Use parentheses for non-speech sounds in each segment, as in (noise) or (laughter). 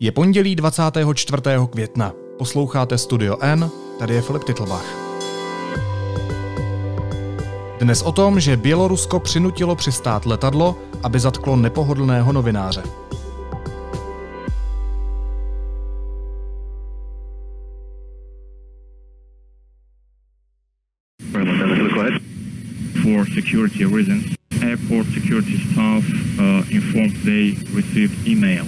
Je pondělí 24. května. Posloucháte Studio N, tady je Filip Titlbach. Dnes o tom, že Bělorusko přinutilo přistát letadlo, aby zatklo nepohodlného novináře. Security reasons, airport security staff uh, informed they received email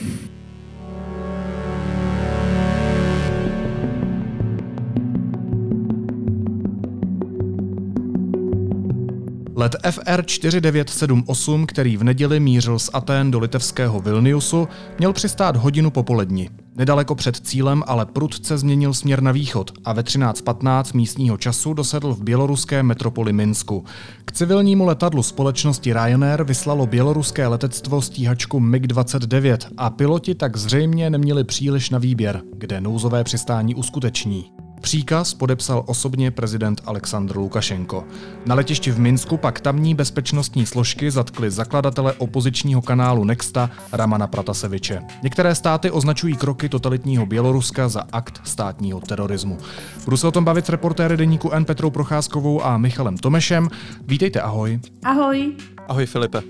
Let FR 4978, který v neděli mířil z Atén do litevského Vilniusu, měl přistát hodinu popolední. Nedaleko před cílem ale prudce změnil směr na východ a ve 13.15 místního času dosedl v běloruské metropoli Minsku. K civilnímu letadlu společnosti Ryanair vyslalo běloruské letectvo stíhačku MiG-29 a piloti tak zřejmě neměli příliš na výběr, kde nouzové přistání uskuteční. Příkaz podepsal osobně prezident Aleksandr Lukašenko. Na letišti v Minsku pak tamní bezpečnostní složky zatkly zakladatele opozičního kanálu Nexta Ramana Prataseviče. Některé státy označují kroky totalitního Běloruska za akt státního terorismu. Budu se o tom bavit s reportéry deníku N Petrou Procházkovou a Michalem Tomešem. Vítejte, ahoj. Ahoj. Ahoj Filipe.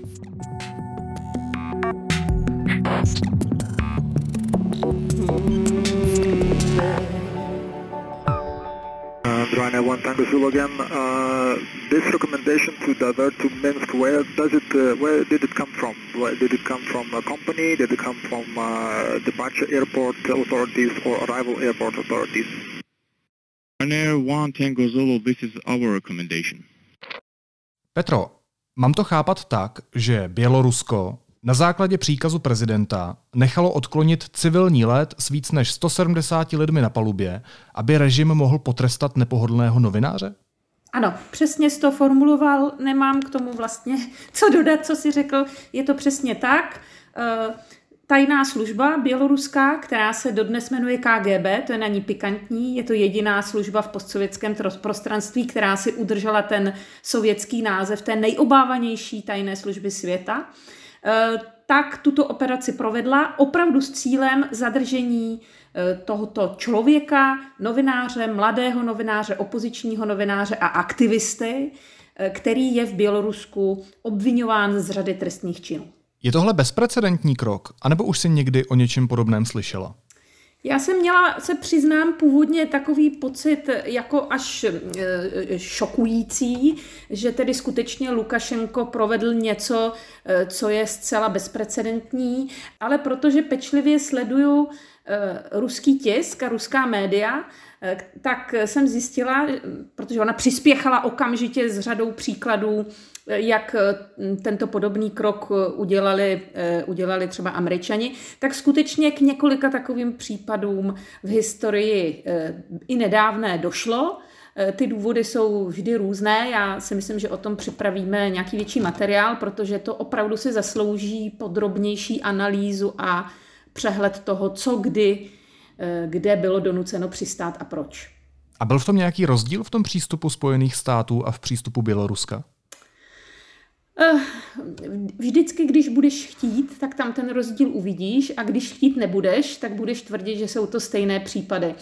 Ryanair One Tango Zulu again. Uh, this recommendation to divert to Minsk, where does it, uh, where did it come from? Where, did it come from a company? Did it come from uh, departure airport authorities or arrival airport authorities? Ryanair One Tango Zulu, this is our recommendation. Petro, mám to chápat tak, že Bělorusko na základě příkazu prezidenta nechalo odklonit civilní let s víc než 170 lidmi na palubě, aby režim mohl potrestat nepohodlného novináře? Ano, přesně jsi to formuloval, nemám k tomu vlastně (laughs) co dodat, co si řekl, je to přesně tak. Eh, tajná služba běloruská, která se dodnes jmenuje KGB, to je na ní pikantní, je to jediná služba v postsovětském prostranství, která si udržela ten sovětský název té nejobávanější tajné služby světa. Tak tuto operaci provedla opravdu s cílem zadržení eh, tohoto člověka, novináře, mladého novináře, opozičního novináře a aktivisty, eh, který je v Bělorusku obvinován z řady trestných činů. Je tohle bezprecedentní krok, anebo už jsi někdy o něčem podobném slyšela? Já jsem měla, se přiznám, původně takový pocit jako až e, šokující, že tedy skutečně Lukašenko provedl něco, e, co je zcela bezprecedentní, ale protože pečlivě sleduju e, ruský tisk a ruská média, tak jsem zjistila, protože ona přispěchala okamžitě s řadou příkladů jak eh, tento podobný krok eh, udělali, eh, udělali třeba američani, tak skutečně k několika takovým případům v historii i nedávné došlo. Ty důvody jsou vždy různé. Já si myslím, že o tom připravíme nějaký větší materiál, protože to opravdu si zaslouží podrobnější analýzu a přehled toho, co kdy, kde bylo donuceno přistát a proč. A byl v tom nějaký rozdíl v tom přístupu Spojených států a v přístupu Běloruska? Eh, vždycky, když budeš chtít, tak tam ten rozdíl uvidíš a když chtít nebudeš, tak budeš tvrdit, že jsou to stejné případy.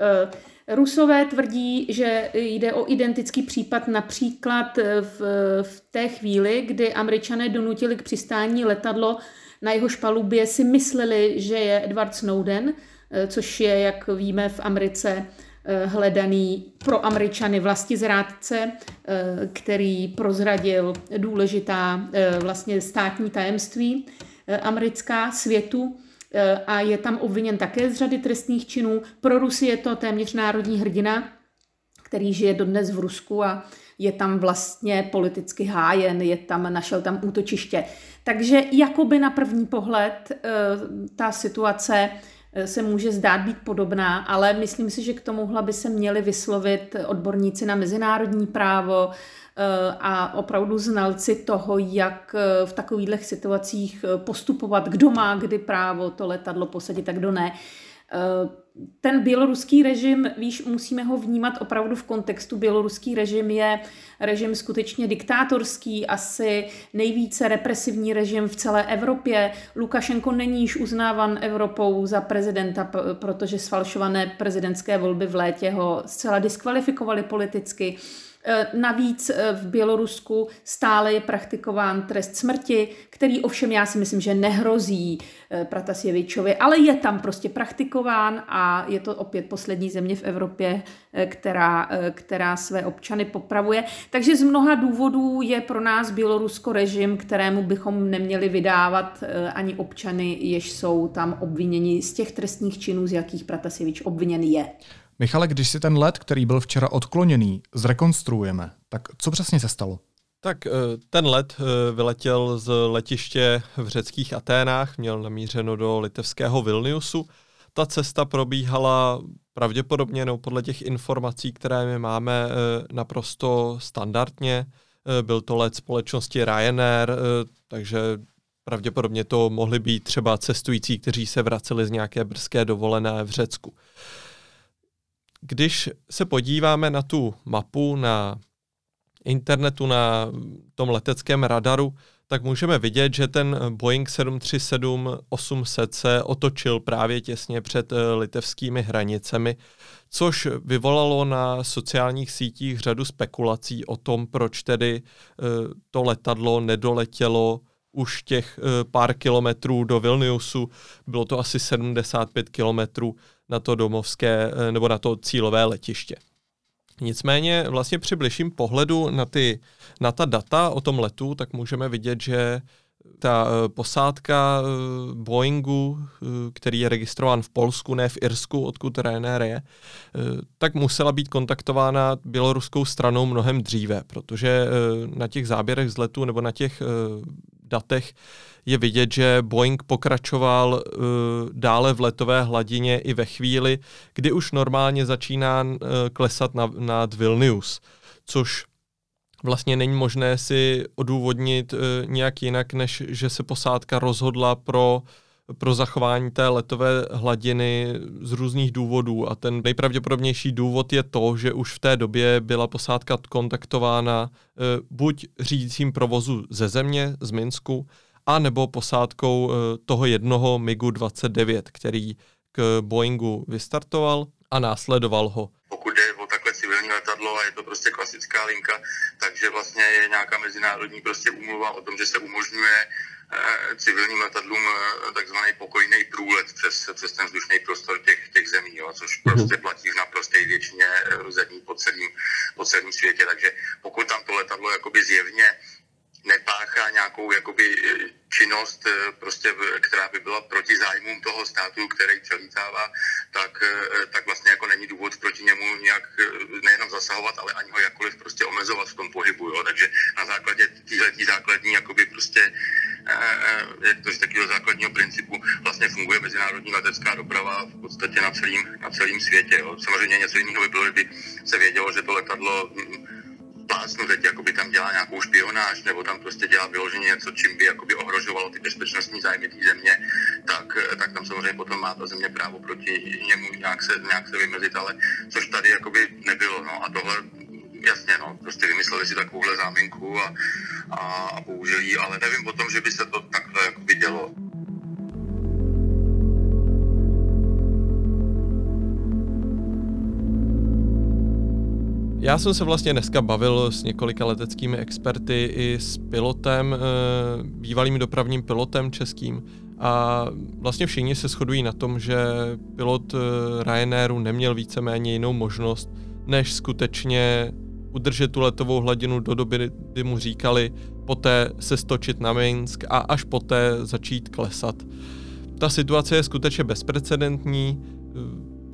Eh, Rusové tvrdí, že jde o identický případ například v, v té chvíli, kdy američané donutili k přistání letadlo, na jeho špalubě si mysleli, že je Edward Snowden, eh, což je, jak víme, v Americe hledaný pro Američany vlastizrádce, eh, který prozradil důležitá eh, vlastně státní tajemství americká světu a je tam obviněn také z řady trestných činů. Pro Rusy je to téměř národní hrdina, který žije dodnes v Rusku a je tam vlastně politicky hájen, je tam, našel tam útočiště. Takže jakoby na první pohled ta situace Eh, se může zdát být podobná, ale myslím si, že k tomuhle by se měli vyslovit odborníci na mezinárodní právo eh, a opravdu znalci toho, jak eh, v takových situacích postupovat, kdo má kdy právo to letadlo posadit a kdo ne. Ten běloruský režim, víš, musíme ho vnímat opravdu v kontextu. Běloruský režim je režim skutečně diktátorský, asi nejvíce represivní režim v celé Evropě. Lukašenko není již uznávan Evropou za prezidenta, protože sfalšované prezidentské volby v létě ho zcela diskvalifikovaly politicky. Eh, navíc eh, v Bělorusku stále je praktikován trest smrti, který ovšem já si myslím, že nehrozí eh, Pratasjevičovi, ale je tam prostě praktikován a je to opět poslední země v Evropě, která, která své občany popravuje. Takže z mnoha důvodů je pro nás Bělorusko režim, kterému bychom neměli vydávat ani občany, jež jsou tam obviněni z těch trestních činů, z jakých Pratasjevič obviněn je. Michale, když si ten let, který byl včera odkloněný, zrekonstruujeme, tak co přesně se stalo? Tak eh, ten let eh, vyletěl z letiště v řeckých Aténách, měl namířeno do litevského Vilniusu. Ta cesta probíhala pravděpodobně, no podle těch informací, které my máme, eh, naprosto standardně. Byl to let společnosti Ryanair, takže pravděpodobně to mohli být třeba cestující, kteří se vraceli z nějaké brzké dovolené v Řecku. Když se podíváme na tu mapu na internetu, na tom leteckém radaru, tak můžeme vidět, že ten Boeing 737-800 se otočil právě těsně před eh, litevskými hranicemi, což vyvolalo na sociálních sítích řadu spekulací o tom, proč tedy eh, to letadlo nedoletělo už těch eh, pár kilometrů do Vilniusu, bylo to asi 75 kilometrů na to domovské eh, nebo na to cílové letiště. Nicméně vlastně při bližším pohledu na, ty, na ta data o tom letu, tak můžeme vidět, že ta eh, posádka Boeingu, který je registrován v Polsku, ne v Irsku, odkud Ryanair je, tak musela být kontaktována běloruskou stranou mnohem dříve, protože na těch záběrech z letu nebo na těch datech je vidět, že Boeing pokračoval uh, dále v letové hladině i ve chvíli, kdy už normálně začíná uh, klesat na, nad Vilnius, což vlastně není možné si odůvodnit uh, nějak jinak, než že se posádka rozhodla pro pro zachování té letové hladiny z různých důvodů a ten nejpravděpodobnější důvod je to, že už v té době byla posádka kontaktována e, buď řídícím provozu ze země, z Minsku, a nebo posádkou e, toho jednoho MiGu 29, který k Boeingu vystartoval a následoval ho. Pokud jde o takhle civilní letadlo a je to prostě klasická linka, takže vlastně je nějaká mezinárodní prostě úmluva o tom, že se umožňuje Eh, civilním letadlům eh, takzvaný pokojný průlet přes, přes ten vzdušný prostor těch, těch zemí, jo, což mhm. prostě platí v naprosté většině eh, zemí po celém, po celém světě. Takže pokud tam to letadlo jakoby zjevně nepáchá nějakou jakoby činnost, prostě, která by byla proti zájmům toho státu, který přelítává, tak, tak vlastně jako není důvod proti němu nějak nejenom zasahovat, ale ani ho jakkoliv prostě omezovat v tom pohybu. Jo. Takže na základě téhle základní jakoby prostě jak to z takového základního principu vlastně funguje mezinárodní letecká doprava v podstatě na celém, na celém světě. Jo. Samozřejmě něco jiného by bylo, kdyby se vědělo, že to letadlo plácnu teď jakoby tam dělá nějakou špionáž nebo tam prostě dělá vyloženě něco, čím by jakoby ohrožovalo ty bezpečnostní zájmy té země, tak, tak tam samozřejmě potom má ta země právo proti němu nějak se, nějak se vymezit, ale což tady jakoby nebylo. No. A tohle jasně, no, prostě vymysleli si takovouhle záminku a, a, a použili ji, ale nevím o tom, že by se to takhle jakoby dělo. Já jsem se vlastně dneska bavil s několika leteckými experty i s pilotem, eh, bývalým dopravním pilotem českým a vlastně všichni se shodují na tom, že pilot eh, Ryanairu neměl víceméně jinou možnost, než skutečně udržet tu letovou hladinu do doby, kdy mu říkali poté se stočit na Minsk a až poté začít klesat. Ta situace je skutečně bezprecedentní.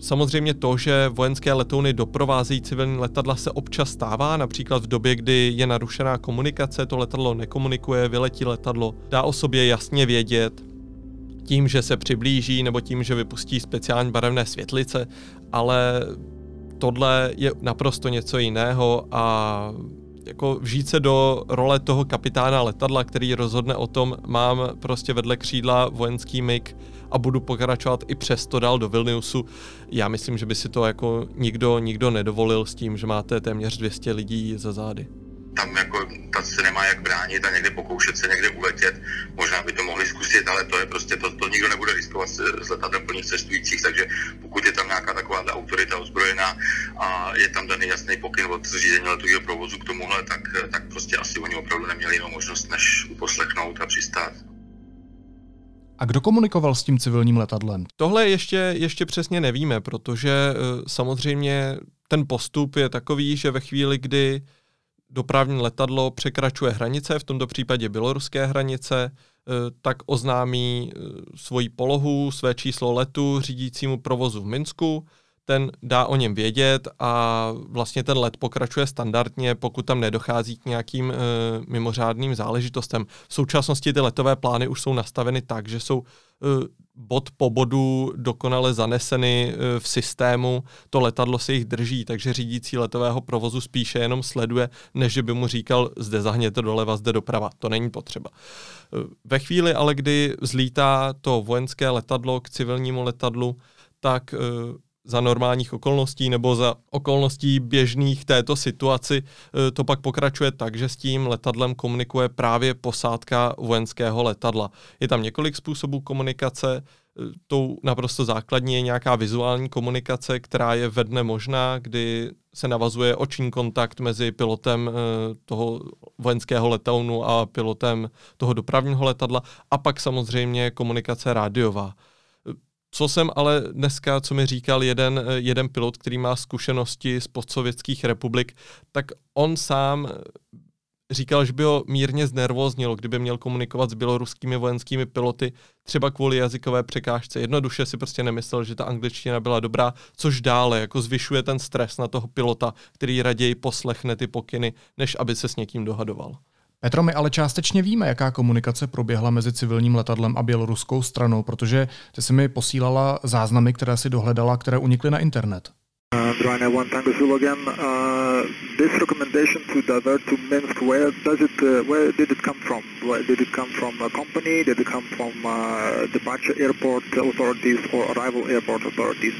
Samozřejmě to, že vojenské letouny doprovázejí civilní letadla se občas stává, například v době, kdy je narušená komunikace, to letadlo nekomunikuje, vyletí letadlo, dá o sobě jasně vědět, tím, že se přiblíží nebo tím, že vypustí speciální barevné světlice, ale tohle je naprosto něco jiného a jako vžít se do role toho kapitána letadla, který rozhodne o tom, mám prostě vedle křídla vojenský MiG a budu pokračovat i přesto dál do Vilniusu. Já myslím, že by si to jako nikdo, nikdo nedovolil s tím, že máte téměř 200 lidí za zády tam jako ta se nemá jak bránit a někde pokoušet se někde uletět. Možná by to mohli zkusit, ale to je prostě, to, to nikdo nebude riskovat s letadlem plných cestujících, takže pokud je tam nějaká taková autorita ozbrojená a je tam daný jasný pokyn od řízení letového provozu k tomuhle, tak, tak prostě asi oni opravdu neměli jinou možnost, než uposlechnout a přistát. A kdo komunikoval s tím civilním letadlem? Tohle ještě, ještě přesně nevíme, protože eh, samozřejmě ten postup je takový, že ve chvíli, kdy dopravní letadlo překračuje hranice, v tomto případě běloruské hranice, eh, tak oznámí eh, svoji polohu, své číslo letu řídícímu provozu v Minsku, ten dá o něm vědět a vlastně ten let pokračuje standardně, pokud tam nedochází k nějakým e, mimořádným záležitostem. V současnosti ty letové plány už jsou nastaveny tak, že jsou e, bod po bodu dokonale zaneseny e, v systému, to letadlo se jich drží, takže řídící letového provozu spíše jenom sleduje, než by mu říkal, zde zahněte doleva, zde doprava. To není potřeba. Ve chvíli ale, kdy vzlítá to vojenské letadlo k civilnímu letadlu, tak za normálních okolností nebo za okolností běžných této situaci e, to pak pokračuje tak, že s tím letadlem komunikuje právě posádka vojenského letadla. Je tam několik způsobů komunikace, e, tou naprosto základní je nějaká vizuální komunikace, která je ve dne možná, kdy se navazuje oční kontakt mezi pilotem e, toho vojenského letounu a pilotem toho dopravního letadla a pak samozřejmě komunikace rádiová. Co jsem ale dneska, co mi říkal jeden, jeden pilot, který má zkušenosti z postsovětských republik, tak on sám říkal, že by ho mírně znervoznilo, kdyby měl komunikovat s běloruskými vojenskými piloty, třeba kvůli jazykové překážce. Jednoduše si prostě nemyslel, že ta angličtina byla dobrá, což dále jako zvyšuje ten stres na toho pilota, který raději poslechne ty pokyny, než aby se s někým dohadoval. Petro, my ale částečně víme, jaká komunikace proběhla mezi civilním letadlem a běloruskou stranou, protože ty si mi posílala záznamy, které si dohledala, které unikly na internet. Uh, one Tango Zulu again. Uh, this recommendation to divert to Minsk, where does it, uh, where did it come from? Where did it come from a company? Did it come from uh, departure airport authorities or arrival airport authorities?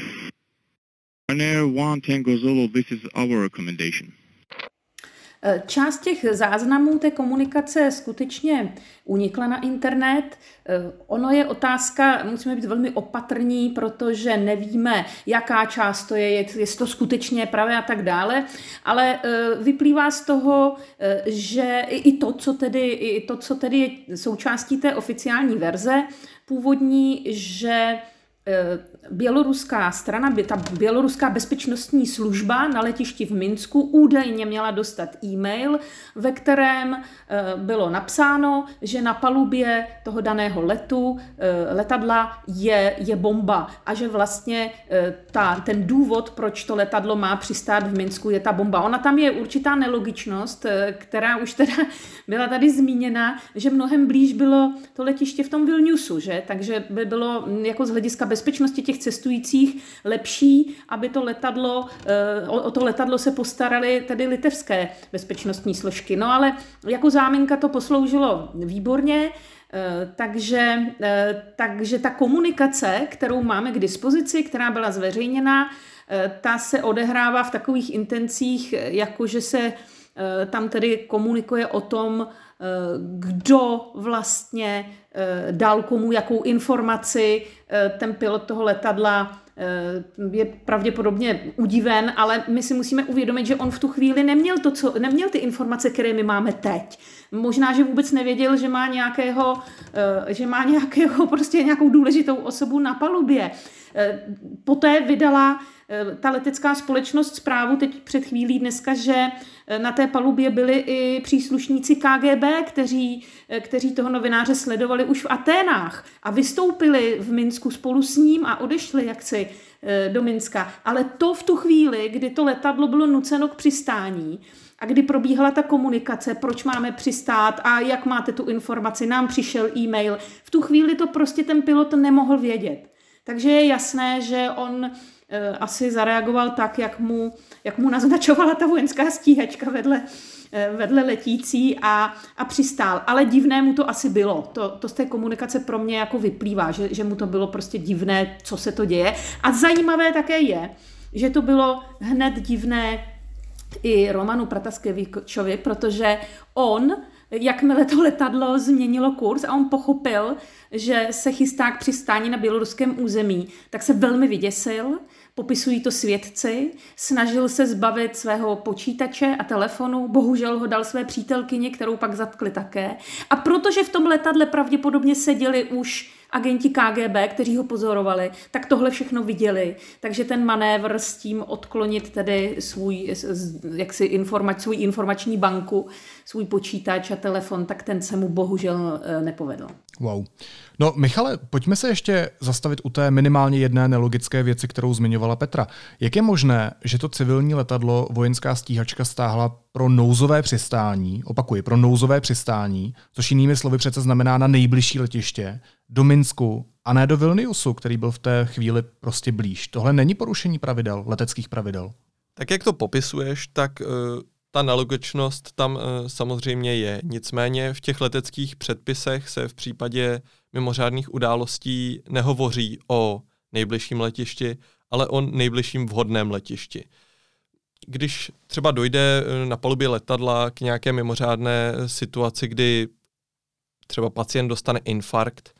Ryanair One Tango Zulu, this is our recommendation. Eh, část těch záznamů té komunikace skutečně unikla na internet. Eh, ono je otázka, musíme být velmi opatrní, protože nevíme, jaká část to je, jestli to skutečně pravé a tak dále, ale eh, vyplývá z toho, že i to, co tedy, i to, co tedy je součástí té oficiální verze původní, že běloruská strana, ta běloruská bezpečnostní služba na letišti v Minsku údajně měla dostat e-mail, ve kterém eh, bylo napsáno, že na palubě toho daného letu, eh, letadla je, je bomba a že vlastně eh, ta, ten důvod, proč to letadlo má přistát v Minsku, je ta bomba. Ona tam je určitá nelogičnost, která už teda byla tady zmíněna, že mnohem blíž bylo to letiště v tom Vilniusu, že? Takže by bylo jako z hlediska bezpečnosti těch cestujících lepší, aby to letadlo, eh, o to letadlo se postarali tedy litevské bezpečnostní složky. No ale jako záminka to posloužilo výborně, eh, takže, eh, takže ta komunikace, kterou máme k dispozici, která byla zveřejněna, ta se odehrává v takových intencích, jako že se tam tedy komunikuje o tom, kdo vlastně dal komu jakou informaci. Ten pilot toho letadla je pravděpodobně udiven, ale my si musíme uvědomit, že on v tu chvíli neměl, to, co, neměl ty informace, které my máme teď. Možná, že vůbec nevěděl, že má nějakého, že má nějakého, (laughs) prostě nějakou důležitou osobu na palubě. Poté vydala Eh, ta letecká společnost zprávu teď před chvílí dneska, že eh, na té palubě byli i příslušníci KGB, kteří, eh, kteří toho novináře sledovali už v Aténách a vystoupili v Minsku spolu s ním a odešli jaksi do Minska. Ale to v tu chvíli, kdy to letadlo bylo nuceno k přistání, a kdy probíhala ta komunikace, proč máme přistát a jak máte tu informaci, nám přišel e-mail. V tu chvíli to prostě ten pilot nemohl vědět. Takže je jasné, že on Eh, asi zareagoval tak, jak mu, jak mu naznačovala ta vojenská stíhačka vedle, eh, vedle letící a, a přistál. Ale divné mu to asi bylo. To, to z té komunikace pro mě jako vyplývá, že, že mu to bylo prostě divné, co se to děje. A zajímavé také je, že to bylo hned divné i Romanu Prataskevičovi, protože on jakmile to letadlo změnilo kurz a on pochopil, že se chystá k přistání na běloruském území, tak se velmi vyděsil, popisují to svědci, snažil se zbavit svého počítače a telefonu, bohužel ho dal své přítelkyni, kterou pak zatkli také. A protože v tom letadle pravděpodobně seděli už agenti KGB, kteří ho pozorovali, tak tohle všechno viděli. Takže ten manévr s tím odklonit tedy svůj, jaksi informač, svůj informační banku, svůj počítač a telefon, tak ten se mu bohužel eh, nepovedl. Wow. No, Michale, pojďme se ještě zastavit u té minimálně jedné nelogické věci, kterou zmiňovala Petra. Jak je možné, že to civilní letadlo vojenská stíhačka stáhla pro nouzové přistání, opakuji, pro nouzové přistání, což jinými slovy přece znamená na nejbližší letiště, do Minsku a ne do Vilniusu, který byl v té chvíli prostě blíž. Tohle není porušení pravidel, leteckých pravidel. Tak jak to popisuješ, tak uh, ta nelogičnost tam uh, samozřejmě je. Nicméně v těch leteckých předpisech se v případě mimořádných událostí nehovoří o nejbližším letišti, ale o nejbližším vhodném letišti. Když třeba dojde eh, na palubě letadla k nějaké mimořádné situaci, kdy třeba pacient dostane infarkt,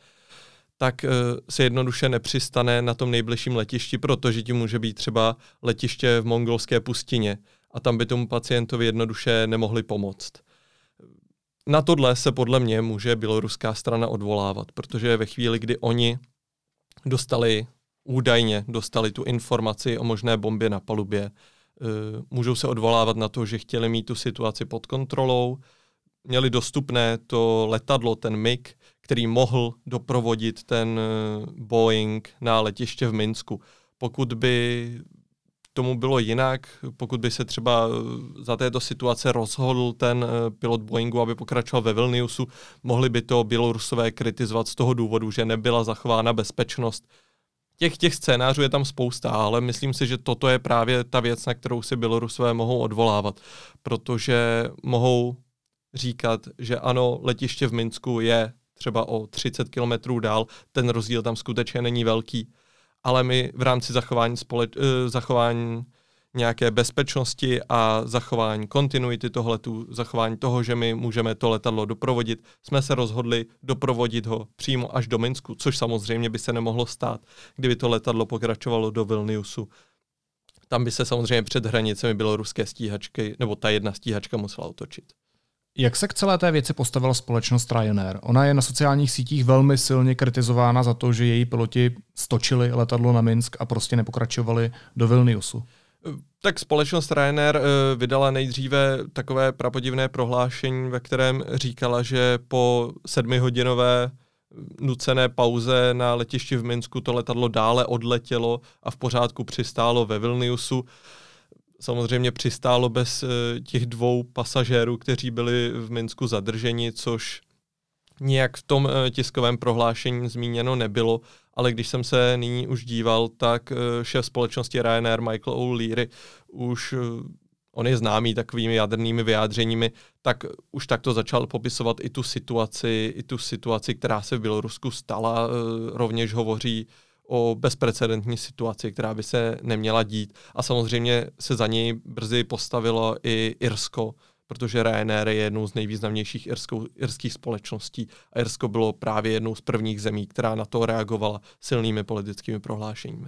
tak eh, se jednoduše nepřistane na tom nejbližším letišti, protože ti může být třeba letiště v mongolské pustině a tam by tomu pacientovi jednoduše nemohli pomoct. Na tohle se podle mě může běloruská strana odvolávat, protože ve chvíli, kdy oni dostali údajně dostali tu informaci o možné bombě na palubě, eh, můžou se odvolávat na to, že chtěli mít tu situaci pod kontrolou, měli dostupné to letadlo, ten MiG, který mohl doprovodit ten eh, Boeing na letiště v Minsku. Pokud by tomu bylo jinak, pokud by se třeba eh, za této situace rozhodl ten eh, pilot Boeingu, aby pokračoval ve Vilniusu, mohli by to Bělorusové kritizovat z toho důvodu, že nebyla zachována bezpečnost. Těch, těch scénářů je tam spousta, ale myslím si, že toto je právě ta věc, na kterou si Bělorusové mohou odvolávat, protože mohou říkat, že ano, letiště v Minsku je třeba o 30 kilometrů dál, ten rozdíl tam skutečně není velký, ale my v rámci zachování, společ, uh, zachování nějaké bezpečnosti a zachování kontinuity toho letu, zachování toho, že my můžeme to letadlo doprovodit, jsme se rozhodli doprovodit ho přímo až do Minsku, což samozřejmě by se nemohlo stát, kdyby to letadlo pokračovalo do Vilniusu. Tam by se samozřejmě před hranicemi bylo ruské stíhačky, nebo ta jedna stíhačka musela otočit. Jak se k celé té věci postavila společnost Ryanair? Ona je na sociálních sítích velmi silně kritizována za to, že její piloti stočili letadlo na Minsk a prostě nepokračovali do Vilniusu. Tak společnost Ryanair eh, vydala nejdříve takové prapodivné prohlášení, ve kterém říkala, že po sedmihodinové nucené pauze na letišti v Minsku to letadlo dále odletělo a v pořádku přistálo ve Vilniusu. Samozřejmě přistálo bez eh, těch dvou pasažérů, kteří byli v Minsku zadrženi, což nijak v tom eh, tiskovém prohlášení zmíněno nebylo, ale když jsem se nyní už díval, tak eh, šéf společnosti Ryanair Michael O'Leary už on je známý takovými jadrnými vyjádřeními, tak už takto začal popisovat i tu situaci, i tu situaci, která se v Bělorusku stala. Rovněž hovoří o bezprecedentní situaci, která by se neměla dít. A samozřejmě se za něj brzy postavilo i Irsko, protože Ryanair je jednou z nejvýznamnějších irskou, irských společností a Irsko bylo právě jednou z prvních zemí, která na to reagovala silnými politickými prohlášeními.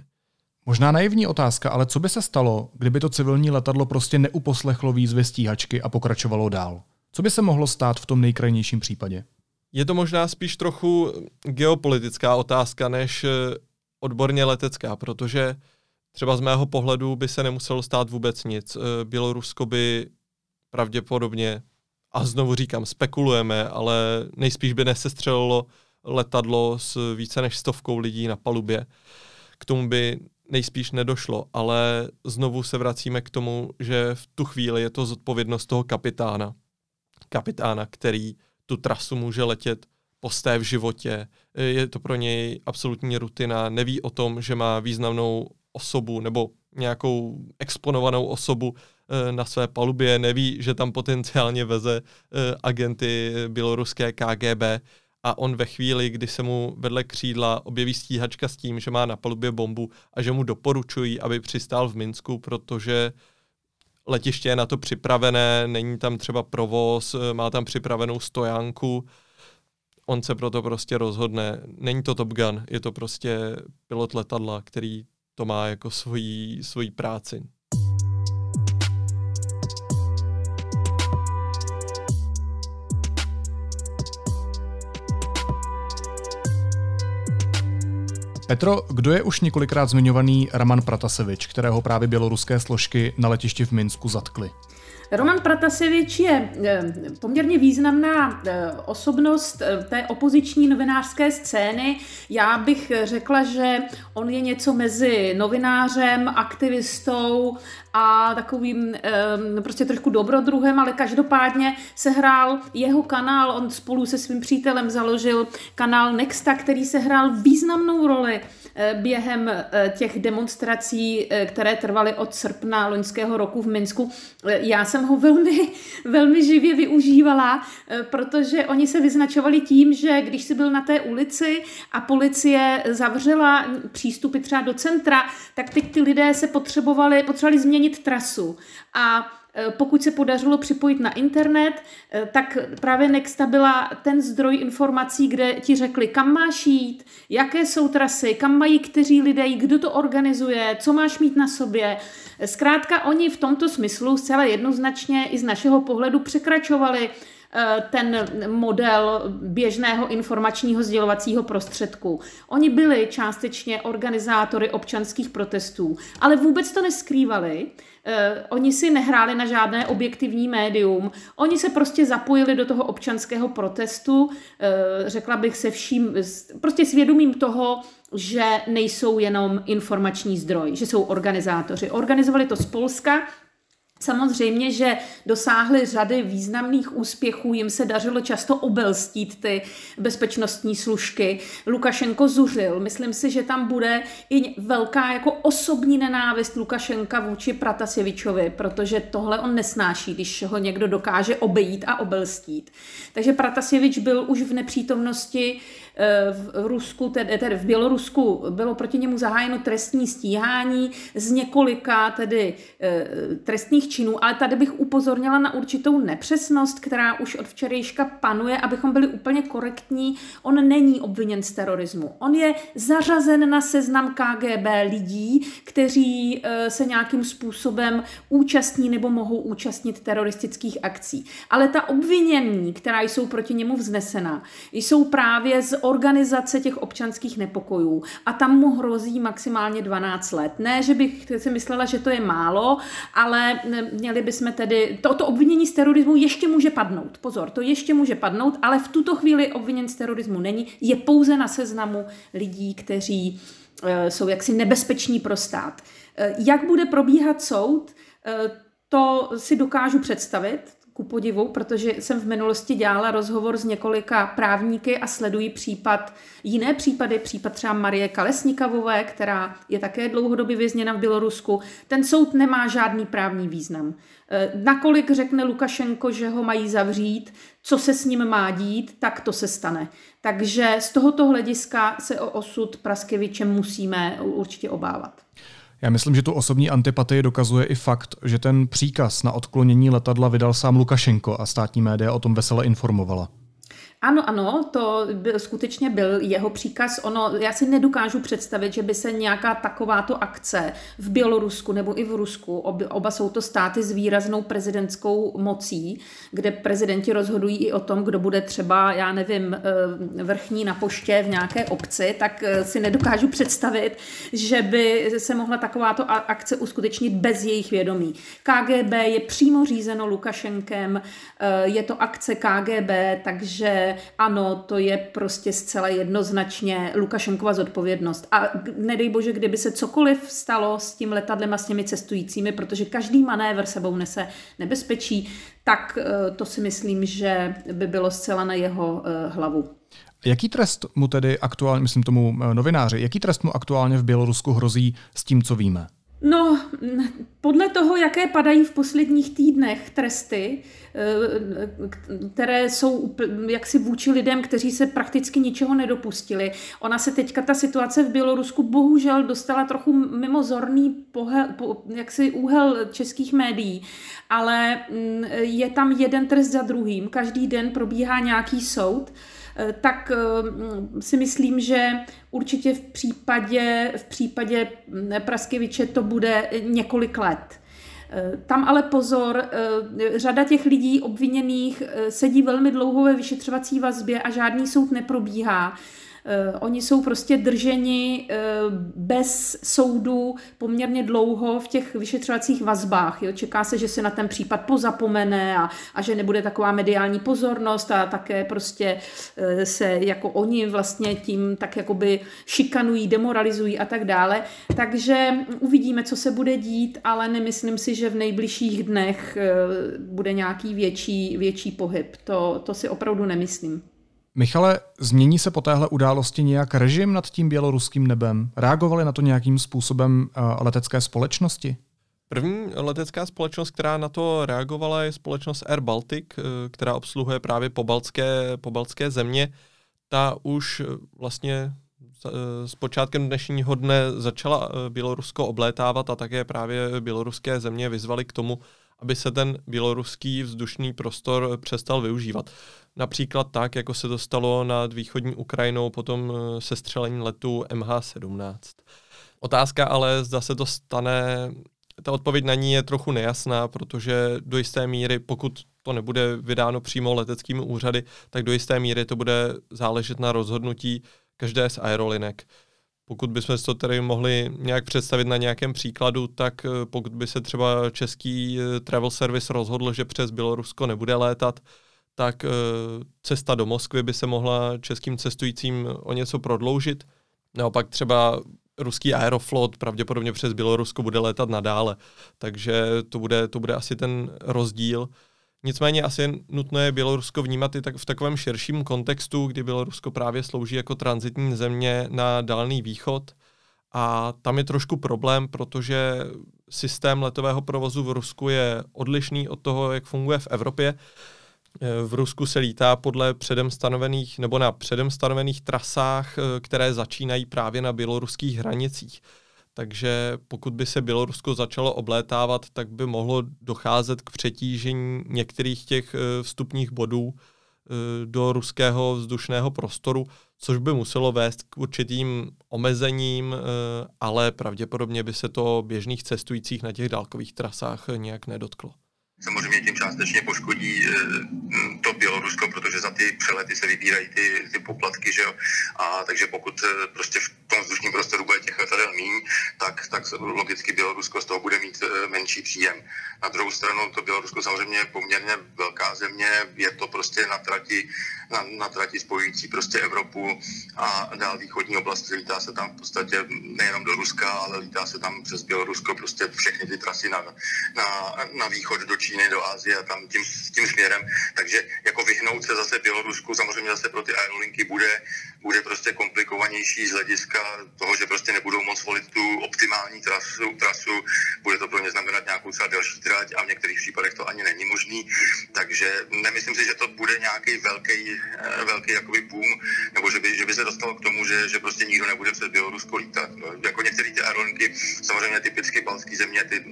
Možná naivní otázka, ale co by se stalo, kdyby to civilní letadlo prostě neuposlechlo výzvy stíhačky a pokračovalo dál? Co by se mohlo stát v tom nejkrajnějším případě? Je to možná spíš trochu geopolitická otázka, než odborně letecká, protože třeba z mého pohledu by se nemuselo stát vůbec nic. Eh, Bělorusko by pravděpodobně, a znovu říkám, spekulujeme, ale nejspíš by nesestřelilo letadlo s více než stovkou lidí na palubě. K tomu by nejspíš nedošlo, ale znovu se vracíme k tomu, že v tu chvíli je to zodpovědnost toho kapitána. Kapitána, který tu trasu může letět posté v životě, je to pro něj absolutní rutina, neví o tom, že má významnou osobu nebo nějakou exponovanou osobu na své palubě, neví, že tam potenciálně veze agenty běloruské KGB a on ve chvíli, kdy se mu vedle křídla objeví stíhačka s tím, že má na palubě bombu a že mu doporučují, aby přistál v Minsku, protože letiště je na to připravené, není tam třeba provoz, má tam připravenou stojánku, on se proto prostě rozhodne. Není to Top Gun, je to prostě pilot letadla, který to má jako svoji, svoji práci. Petro, kdo je už několikrát zmiňovaný Raman Pratasevič, kterého právě běloruské složky na letišti v Minsku zatkly? Roman Pratasevič je eh, poměrně významná eh, osobnost eh, té opoziční novinářské scény. Já bych řekla, že on je něco mezi novinářem, aktivistou a takovým prostě trošku dobrodruhem, ale každopádně se hrál jeho kanál, on spolu se svým přítelem založil kanál Nexta, který se hrál významnou roli během eh, těch demonstrací, eh, které trvaly od srpna loňského roku v Minsku. Já jsem ho velmi, (laughs) velmi živě využívala, protože oni se vyznačovali tím, že když si byl na té ulici a policie zavřela přístupy třeba do centra, tak teď ty lidé se potřebovali, potřebovali změnit trasu. A Eh, pokud se podařilo připojit na internet, eh, tak právě Nexta byla ten zdroj informací, kde ti řekli, kam máš jít, jaké jsou trasy, kam mají kteří lidé kdo to organizuje, co máš mít na sobě. Zkrátka oni v tomto smyslu zcela jednoznačně i z našeho pohledu překračovali eh, ten model běžného informačního sdělovacího prostředku. Oni byli částečně organizátory občanských protestů, ale vůbec to neskrývali. Eh, oni si nehráli na žádné objektivní médium, oni se prostě zapojili do toho občanského protestu, eh, řekla bych se vším, prostě svědomím toho, že nejsou jenom informační zdroj, že jsou organizátoři. Organizovali to z Polska, Samozřejmě, že dosáhli řady významných úspěchů, jim se dařilo často obelstít ty bezpečnostní služky. Lukašenko zuřil. Myslím si, že tam bude i velká jako osobní nenávist Lukašenka vůči Pratasjevičovi, protože tohle on nesnáší, když ho někdo dokáže obejít a obelstít. Takže Pratasjevič byl už v nepřítomnosti v Rusku, tedy, tedy v Bělorusku bylo proti němu zahájeno trestní stíhání z několika tedy eh, trestných činů, ale tady bych upozornila na určitou nepřesnost, která už od včerejška panuje, abychom byli úplně korektní. On není obviněn z terorismu. On je zařazen na seznam KGB lidí, kteří eh, se nějakým způsobem účastní nebo mohou účastnit teroristických akcí. Ale ta obvinění, která jsou proti němu vznesena, jsou právě z organizace těch občanských nepokojů a tam mu hrozí maximálně 12 let. Ne, že bych si myslela, že to je málo, ale měli bychom tedy, toto obvinění z terorismu ještě může padnout. Pozor, to ještě může padnout, ale v tuto chvíli obviněn z terorismu není, je pouze na seznamu lidí, kteří e, jsou jaksi nebezpeční pro stát. E, jak bude probíhat soud, e, to si dokážu představit, ku podivu, protože jsem v minulosti dělala rozhovor s několika právníky a sledují případ, jiné případy, případ třeba Marie Kalesnikavové, která je také dlouhodobě vězněna v Bělorusku. Ten soud nemá žádný právní význam. E, nakolik řekne Lukašenko, že ho mají zavřít, co se s ním má dít, tak to se stane. Takže z tohoto hlediska se o osud Praskeviče musíme určitě obávat. Já myslím, že tu osobní antipatii dokazuje i fakt, že ten příkaz na odklonění letadla vydal sám Lukašenko a státní média o tom vesele informovala. Ano, ano, to byl, skutečně byl jeho příkaz. Ono, já si nedokážu představit, že by se nějaká takováto akce v Bělorusku nebo i v Rusku, ob, oba jsou to státy s výraznou prezidentskou mocí, kde prezidenti rozhodují i o tom, kdo bude třeba, já nevím, eh, vrchní na poště v nějaké obci, tak eh, si nedokážu představit, že by se mohla takováto akce uskutečnit bez jejich vědomí. KGB je přímo řízeno Lukašenkem, eh, je to akce KGB, takže ano, to je prostě zcela jednoznačně Lukašenkova zodpovědnost. A nedej bože, kdyby se cokoliv stalo s tím letadlem a s těmi cestujícími, protože každý manévr sebou nese nebezpečí, tak eh, to si myslím, že by bylo zcela na jeho eh, hlavu. Jaký trest mu tedy aktuálně, myslím tomu eh, novináři, jaký trest mu aktuálně v Bělorusku hrozí s tím, co víme? No, podle toho, jaké padají v posledních týdnech tresty, eh, které jsou jaksi vůči lidem, kteří se prakticky ničeho nedopustili. Ona se teďka, ta situace v Bělorusku bohužel dostala trochu mimozorný pohel, po, jaksi úhel českých médií, ale mm, je tam jeden trest za druhým. Každý den probíhá nějaký soud. Eh, tak eh, si myslím, že určitě v případě, v případě mm, Praskeviče to bude několik let. Eh, tam ale pozor, řada těch lidí obviněných sedí velmi dlouho ve vyšetřovací vazbě a žádný soud neprobíhá. Eh, oni jsou prostě drženi eh, bez soudu poměrně dlouho v těch vyšetřovacích vazbách. Jo. Čeká se, že se na ten případ pozapomene a, a že nebude taková mediální pozornost a také prostě eh, se jako oni vlastně tím tak jakoby šikanují, demoralizují a tak dále. Takže uvidíme, co se bude dít, ale nemyslím si, že v nejbližších dnech bude nějaký větší, větší pohyb. To, to si opravdu nemyslím. Michale, změní se po téhle události nějak režim nad tím běloruským nebem? Reagovali na to nějakým způsobem uh, letecké společnosti? První letecká společnost, která na to reagovala, je společnost Air Baltic, eh, která obsluhuje právě pobaltské, pobaltské země. Ta už eh, vlastně s počátkem dnešního dne začala Bělorusko oblétávat a také právě běloruské země vyzvali k tomu, aby se ten běloruský vzdušný prostor přestal využívat. Například tak, jako se to stalo nad východní Ukrajinou potom eh, se střelení letu MH17. Otázka ale, zda se to stane, ta odpověď na ní je trochu nejasná, protože do jisté míry, pokud to nebude vydáno přímo leteckými úřady, tak do jisté míry to bude záležet na rozhodnutí každé z aerolinek. Pokud bychom si to tedy mohli nějak představit na nějakém příkladu, tak eh, pokud by se třeba český eh, travel service rozhodl, že přes Bělorusko nebude létat, tak eh, cesta do Moskvy by se mohla českým cestujícím o něco prodloužit. Naopak třeba ruský aeroflot pravděpodobně přes Bělorusko bude létat nadále, takže to bude, to bude asi ten rozdíl. Nicméně asi je nutné Bělorusko vnímat i tak v takovém širším kontextu, kdy Bělorusko právě slouží jako transitní země na Dálný východ. A tam je trošku problém, protože systém letového provozu v Rusku je odlišný od toho, jak funguje v Evropě. V Rusku se lítá podle předem stanovených nebo na předem stanovených trasách, které začínají právě na běloruských hranicích. Takže pokud by se Bělorusko začalo oblétávat, tak by mohlo docházet k přetížení některých těch eh, vstupních bodů eh, do ruského vzdušného prostoru, což by muselo vést k určitým omezením, eh, ale pravděpodobně by se to běžných cestujících na těch dálkových trasách nějak nedotklo. Samozřejmě tím částečně poškodí eh, to Bělorusko, protože za ty přelety se vybírají ty, ty poplatky, že jo? A takže pokud eh, prostě v tom vzdušním prostoru bude těch letadel míň, tak, tak logicky Bělorusko z toho bude mít eh, menší příjem. Na druhou stranu to Bělorusko samozřejmě je poměrně velká země, je to prostě na trati, na, na trati spojující prostě Evropu a dál východní oblasti. Lítá se tam v podstatě nejenom do Ruska, ale lítá se tam přes Bělorusko prostě všechny ty trasy na, na, na východ do Číny, do Asie a tam tím, tím směrem. Takže jako vyhnout se zase Bělorusku samozřejmě zase pro ty aerolinky bude, bude prostě komplikovanější z hlediska toho, že prostě nebudou moc volit tu optimální trasu, trasu. bude to pro ně znamenat nějakou třeba delší trať a v některých případech to ani není možný. Takže nemyslím si, že to bude nějaký velký, eh, velký jakoby boom, nebo že by, že by se dostalo k tomu, že, že prostě nikdo nebude přes Bělorusko lítat. No, jako některé ty aerolinky, samozřejmě typicky balské země, ty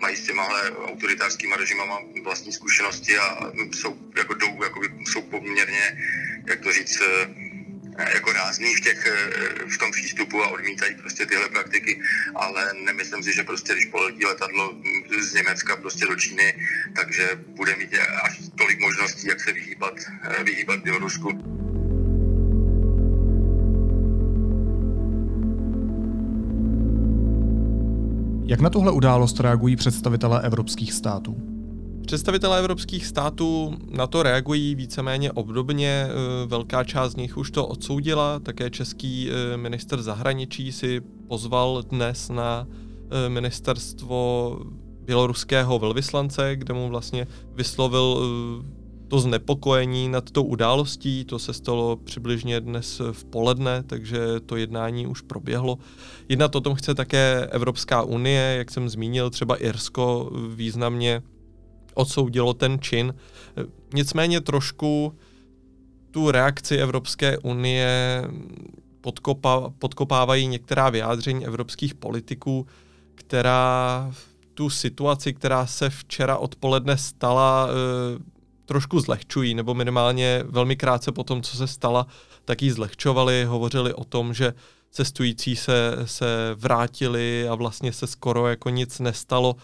mají s těmahle autoritářskými režimama vlastní zkušenosti a jsou, jako jdou, jakoby, jsou poměrně, jak to říct, eh, jako rázný v, těch, eh, v tom přístupu a odmítají prostě tyhle praktiky, ale nemyslím si, že prostě když poletí letadlo z Německa prostě do Číny, takže bude mít až tolik možností, jak se vyhýbat, eh, vyhýbat Bělorusku. Jak na tuhle událost reagují představitelé evropských států? Představitelé evropských států na to reagují víceméně obdobně. E, velká část z nich už to odsoudila. Také český e, minister zahraničí si pozval dnes na e, ministerstvo běloruského velvyslance, kde mu vlastně vyslovil to znepokojení nad tou událostí, to se stalo přibližně dnes v poledne, takže to jednání už proběhlo. Jednat o tom chce také Evropská unie, jak jsem zmínil, třeba Irsko významně odsoudilo ten čin. Nicméně trošku tu reakci Evropské unie podkopa, podkopávají některá vyjádření evropských politiků, která tu situaci, která se včera odpoledne stala, e, trošku zlehčují, nebo minimálně velmi krátce po tom, co se stala, tak ji zlehčovali, hovořili o tom, že cestující se, se vrátili a vlastně se skoro jako nic nestalo,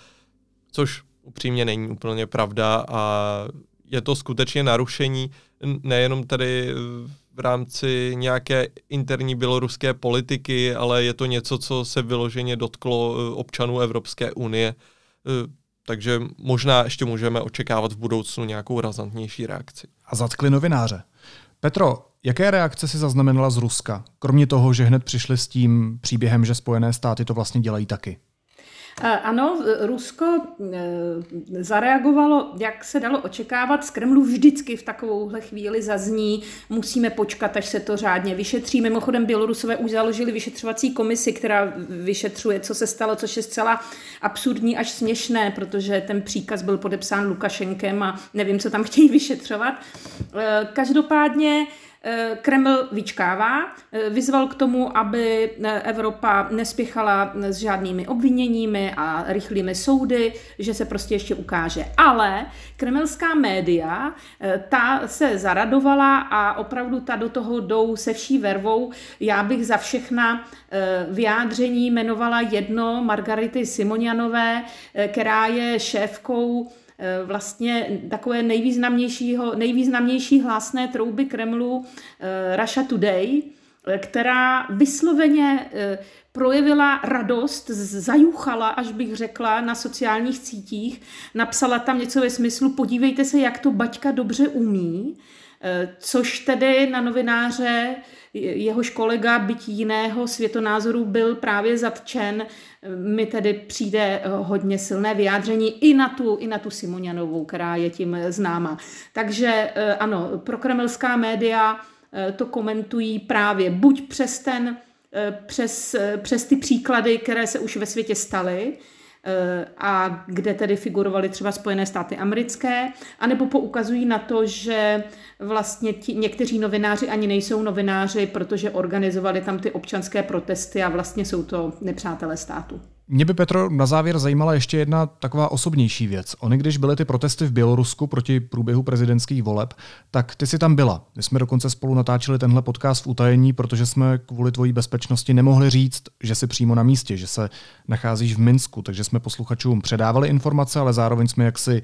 což upřímně není úplně pravda a je to skutečně narušení nejenom tady v rámci nějaké interní běloruské politiky, ale je to něco, co se vyloženě dotklo eh, občanů Evropské unie. Eh, takže možná ještě můžeme očekávat v budoucnu nějakou razantnější reakci. A zatkli novináře. Petro, jaké reakce si zaznamenala z Ruska? Kromě toho, že hned přišli s tím příběhem, že Spojené státy to vlastně dělají taky. Ano, Rusko e, zareagovalo, jak se dalo očekávat. Z Kremlu vždycky v takovouhle chvíli zazní, musíme počkat, až se to řádně vyšetří. Mimochodem Bělorusové už založili vyšetřovací komisi, která vyšetřuje, co se stalo, což je zcela absurdní až směšné, protože ten příkaz byl podepsán Lukašenkem a nevím, co tam chtějí vyšetřovat. Každopádně Eh, Kreml vyčkává, eh, vyzval k tomu, aby eh, Evropa nespěchala s žádnými obviněními a rychlými soudy, že se prostě ještě ukáže. Ale kremelská média, ta se zaradovala a opravdu ta do toho jdou se vší vervou. Já bych za všechna vyjádření jmenovala jedno Margarity Simonianové, která je šéfkou Eh, vlastně takové nejvýznamnějšího, nejvýznamnější hlásné trouby Kremlu eh, Russia Today, eh, která vysloveně projevila radost, zajuchala, až bych řekla, na sociálních sítích. Napsala tam něco ve smyslu, podívejte se, jak to Baťka dobře umí, což tedy na novináře jehož kolega, byť jiného světonázoru, byl právě zatčen. Mi tedy přijde hodně silné vyjádření i na tu, i na tu Simonianovou, která je tím známa. Takže eh, ano, prokremelská média eh, to komentují právě buď přes ten, eh, přes, přes ty příklady, které se už ve světě staly, a kde tedy figurovaly třeba Spojené státy americké, anebo poukazují na to, že vlastně ti, někteří novináři ani nejsou novináři, protože organizovali tam ty občanské protesty a vlastně jsou to nepřátelé státu. Mě by, Petro, na závěr zajímala ještě jedna taková osobnější věc. Ony, když byly ty protesty v Bělorusku proti průběhu prezidentských voleb, tak ty si tam byla. My jsme dokonce spolu natáčeli tenhle podcast v utajení, protože jsme kvůli tvojí bezpečnosti nemohli říct, že jsi přímo na místě, že se nacházíš v Minsku, takže jsme posluchačům předávali informace, ale zároveň jsme jaksi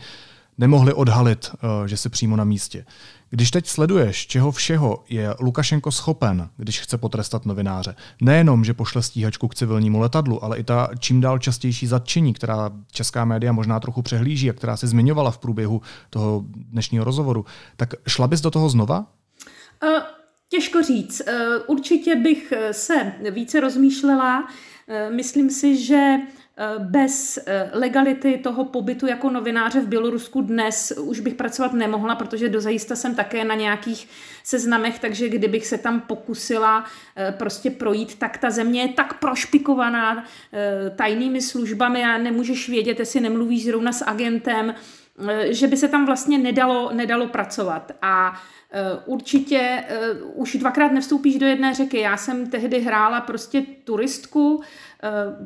nemohli odhalit, eh, že jsi přímo na místě. Když teď sleduješ, čeho všeho je Lukašenko schopen, když chce potrestat novináře, nejenom, že pošle stíhačku k civilnímu letadlu, ale i ta čím dál častější zatčení, která česká média možná trochu přehlíží a která se zmiňovala v průběhu toho dnešního rozhovoru, tak šla bys do toho znova? Uh, těžko říct. Uh, určitě bych se více rozmýšlela. Myslím si, že Eh, bez eh, legality toho pobytu jako novináře v Bělorusku dnes už bych pracovat nemohla, protože dozajista jsem také na nějakých seznamech, takže kdybych se tam pokusila eh, prostě projít, tak ta země je tak prošpikovaná tajnými službami a nemůžeš vědět, jestli nemluvíš zrovna s agentem, že by se tam vlastně nedalo, nedalo pracovat. A určitě už dvakrát nevstoupíš do jedné řeky. Já jsem tehdy hrála prostě turistku, Eh,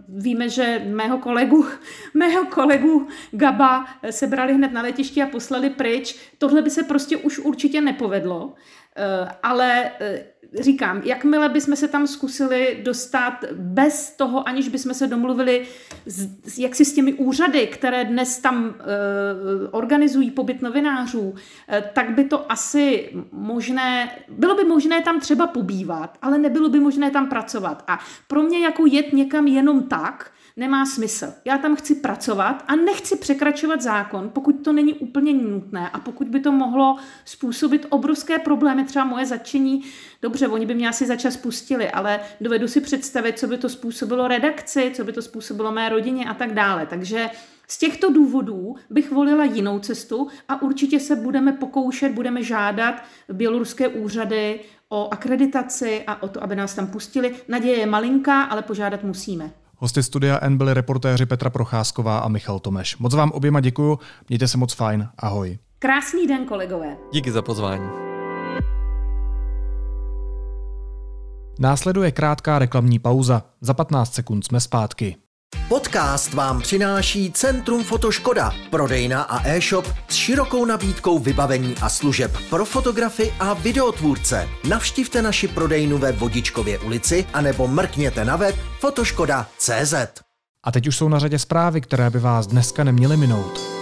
víme, že mého kolegu, (laughs) mého kolegu Gaba sebrali hned na letišti a poslali pryč. Tohle by se prostě už určitě nepovedlo. Eh, ale eh, říkám, jakmile bychom se tam zkusili dostat bez toho, aniž bychom se domluvili jak si s těmi úřady, které dnes tam uh, organizují pobyt novinářů, uh, tak by to asi možné, bylo by možné tam třeba pobývat, ale nebylo by možné tam pracovat. A pro mě jako jet někam jenom tak, nemá smysl. Já tam chci pracovat a nechci překračovat zákon, pokud to není úplně nutné a pokud by to mohlo způsobit obrovské problémy, třeba moje začení, dobře, oni by mě asi začas pustili, ale dovedu si představit, co by to způsobilo redakci, co by to způsobilo mé rodině a tak dále. Takže Z těchto důvodů bych volila jinou cestu a určitě se budeme pokoušet, budeme žádat běloruské úřady o akreditaci a o to, aby nás tam pustili. Naděje je malinká, ale požádat musíme. Hosty studia N byli reportéři Petra Procházková a Michal Tomeš. Moc vám oběma děkuju, mějte se moc fajn, ahoj. Krásný den, kolegové. Díky za pozvání. Následuje krátká reklamní pauza. Za 15 sekund jsme zpátky. Podcast vám přináší Centrum Fotoškoda, prodejna a e-shop s širokou nabídkou vybavení a služeb pro fotografy a videotvůrce. Navštivte naši prodejnu ve Vodičkově ulici anebo mrkněte na web fotoškoda.cz. A teď už jsou na řadě zprávy, které by vás dneska neměly minout.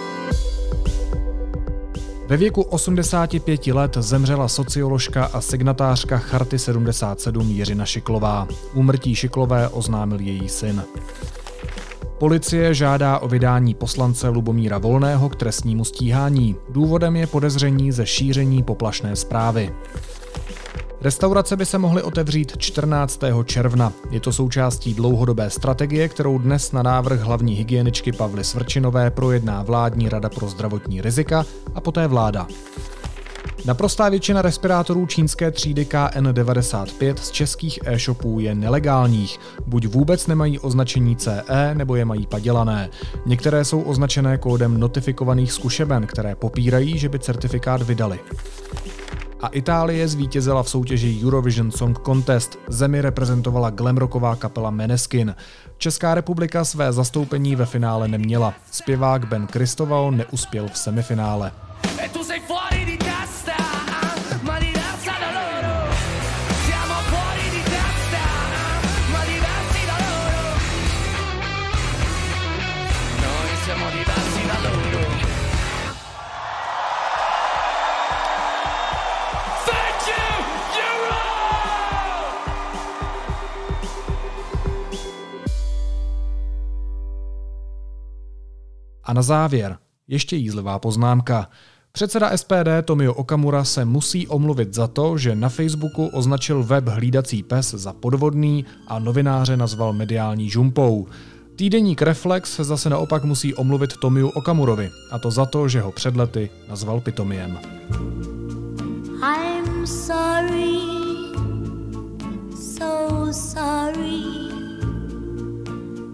Ve věku 85 let zemřela socioložka a signatářka Charty 77 Jiřina Šiklová. Úmrtí Šiklové oznámil její syn. Policie žádá o vydání poslance Lubomíra Volného k trestnímu stíhání. Důvodem je podezření ze šíření poplašné zprávy. Restaurace by se mohly otevřít 14. června. Je to součástí dlouhodobé strategie, kterou dnes na návrh hlavní hygieničky Pavly Svrčinové projedná vládní rada pro zdravotní rizika a poté vláda. Naprostá většina respirátorů čínské třídy KN95 z českých e-shopů je nelegálních. Buď vůbec nemají označení CE, nebo je mají padělané. Některé jsou označené kódem notifikovaných zkušeben, které popírají, že by certifikát vydali. A Itálie zvítězila v soutěži Eurovision Song Contest. Zemi reprezentovala glamrocková kapela Meneskin. Česká republika své zastoupení ve finále neměla. Zpěvák Ben Kristoval neuspěl v semifinále. A na závěr ještě jízlivá poznámka. Předseda SPD Tomio Okamura se musí omluvit za to, že na Facebooku označil web Hlídací pes za podvodný a novináře nazval mediální žumpou. Týdeník Reflex se zase naopak musí omluvit Tomiu Okamurovi, a to za to, že ho před lety nazval pitomiem. I'm sorry, so sorry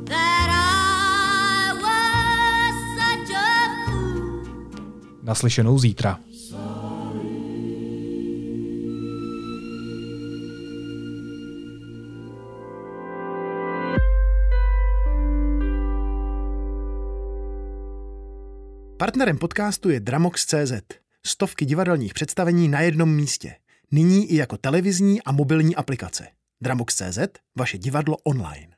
that I Naslyšenou zítra. Partnerem podcastu je Dramox.cz. Stovky divadelních představení na jednom místě. Nyní i jako televizní a mobilní aplikace. Dramox.cz, vaše divadlo online.